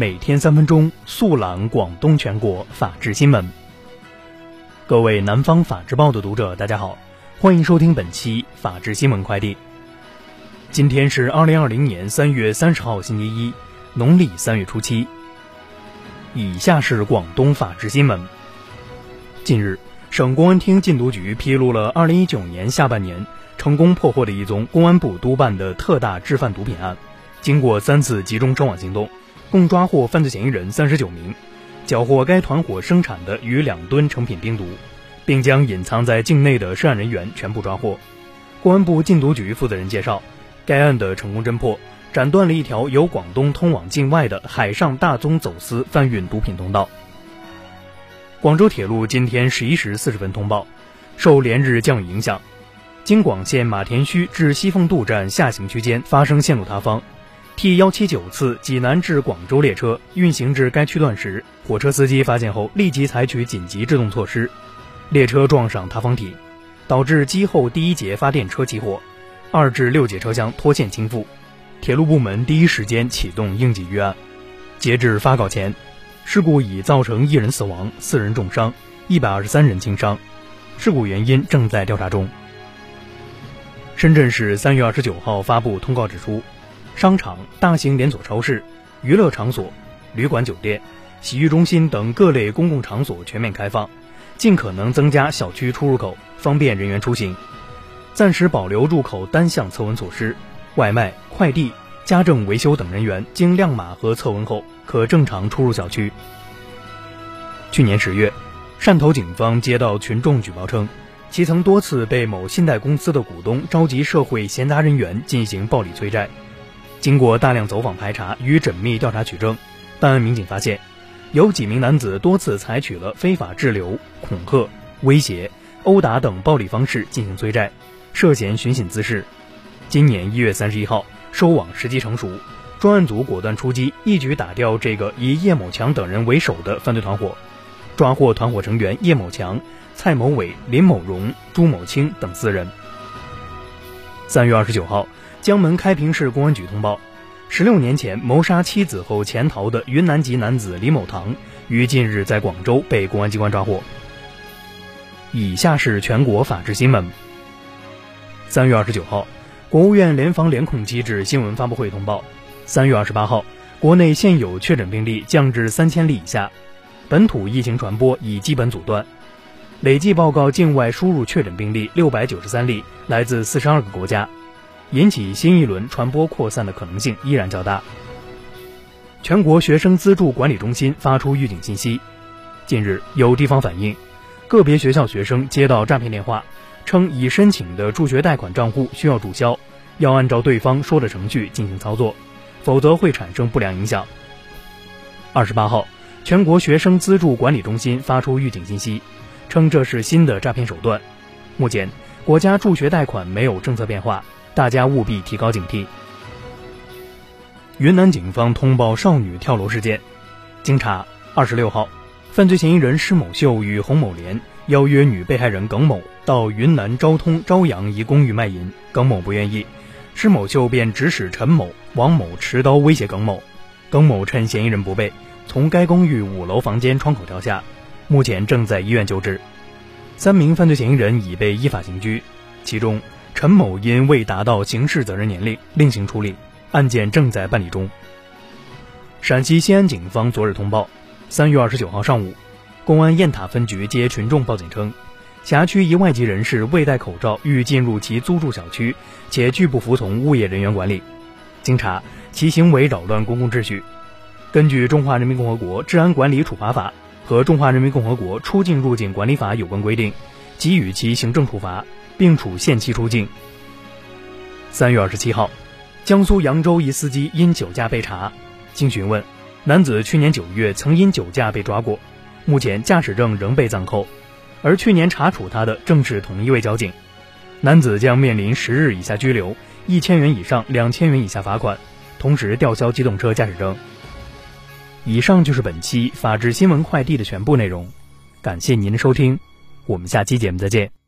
每天三分钟，速览广东全国法治新闻。各位南方法制报的读者，大家好，欢迎收听本期法治新闻快递。今天是二零二零年三月三十号，星期一，农历三月初七。以下是广东法治新闻。近日，省公安厅禁毒局披露了二零一九年下半年成功破获的一宗公安部督办的特大制贩毒品案。经过三次集中收网行动，共抓获犯罪嫌疑人三十九名，缴获该团伙生产的逾两吨成品冰毒，并将隐藏在境内的涉案人员全部抓获。公安部禁毒局负责人介绍，该案的成功侦破，斩断了一条由广东通往境外的海上大宗走私贩运毒品通道。广州铁路今天十一时四十分通报，受连日降雨影响，京广线马田圩至西凤渡站下行区间发生线路塌方。T 幺七九次济南至广州列车运行至该区段时，火车司机发现后立即采取紧急制动措施，列车撞上塌方体，导致机后第一节发电车起火，二至六节车厢脱线倾覆。铁路部门第一时间启动应急预案。截至发稿前，事故已造成一人死亡、四人重伤、一百二十三人轻伤，事故原因正在调查中。深圳市三月二十九号发布通告指出。商场、大型连锁超市、娱乐场所、旅馆、酒店、洗浴中心等各类公共场所全面开放，尽可能增加小区出入口，方便人员出行。暂时保留入口单向测温措施，外卖、快递、家政维修等人员经亮码和测温后，可正常出入小区。去年十月，汕头警方接到群众举报称，其曾多次被某信贷公司的股东召集社会闲杂人员进行暴力催债。经过大量走访排查与缜密调查取证，办案民警发现，有几名男子多次采取了非法滞留、恐吓、威胁、殴打等暴力方式进行催债，涉嫌寻衅滋事。今年一月三十一号，收网时机成熟，专案组果断出击，一举打掉这个以叶某强等人为首的犯罪团伙，抓获团伙成员叶某强、蔡某伟、林某荣、朱某清等四人。三月二十九号。江门开平市公安局通报，十六年前谋杀妻子后潜逃的云南籍男子李某堂，于近日在广州被公安机关抓获。以下是全国法制新闻。三月二十九号，国务院联防联控机制新闻发布会通报，三月二十八号，国内现有确诊病例降至三千例以下，本土疫情传播已基本阻断，累计报告境外输入确诊病例六百九十三例，来自四十二个国家。引起新一轮传播扩散的可能性依然较大。全国学生资助管理中心发出预警信息：近日有地方反映，个别学校学生接到诈骗电话，称已申请的助学贷款账户需要注销，要按照对方说的程序进行操作，否则会产生不良影响。二十八号，全国学生资助管理中心发出预警信息，称这是新的诈骗手段。目前，国家助学贷款没有政策变化。大家务必提高警惕。云南警方通报少女跳楼事件，经查，二十六号，犯罪嫌疑人施某秀与洪某莲邀约女被害人耿某到云南昭通昭阳一公寓卖淫，耿某不愿意，施某秀便指使陈某、王某持刀威胁耿某，耿某趁嫌疑人不备，从该公寓五楼房间窗口跳下，目前正在医院救治。三名犯罪嫌疑人已被依法刑拘，其中。陈某因未达到刑事责任年龄，另行处理，案件正在办理中。陕西西安警方昨日通报，三月二十九号上午，公安雁塔分局接群众报警称，辖区一外籍人士未戴口罩欲进入其租住小区，且拒不服从物业人员管理。经查，其行为扰乱公共秩序。根据《中华人民共和国治安管理处罚法》和《中华人民共和国出境入境管理法》有关规定，给予其行政处罚。并处限期出境。三月二十七号，江苏扬州一司机因酒驾被查，经询问，男子去年九月曾因酒驾被抓过，目前驾驶证仍被暂扣，而去年查处他的正是同一位交警。男子将面临十日以下拘留、一千元以上两千元以下罚款，同时吊销机动车驾驶证。以上就是本期法治新闻快递的全部内容，感谢您的收听，我们下期节目再见。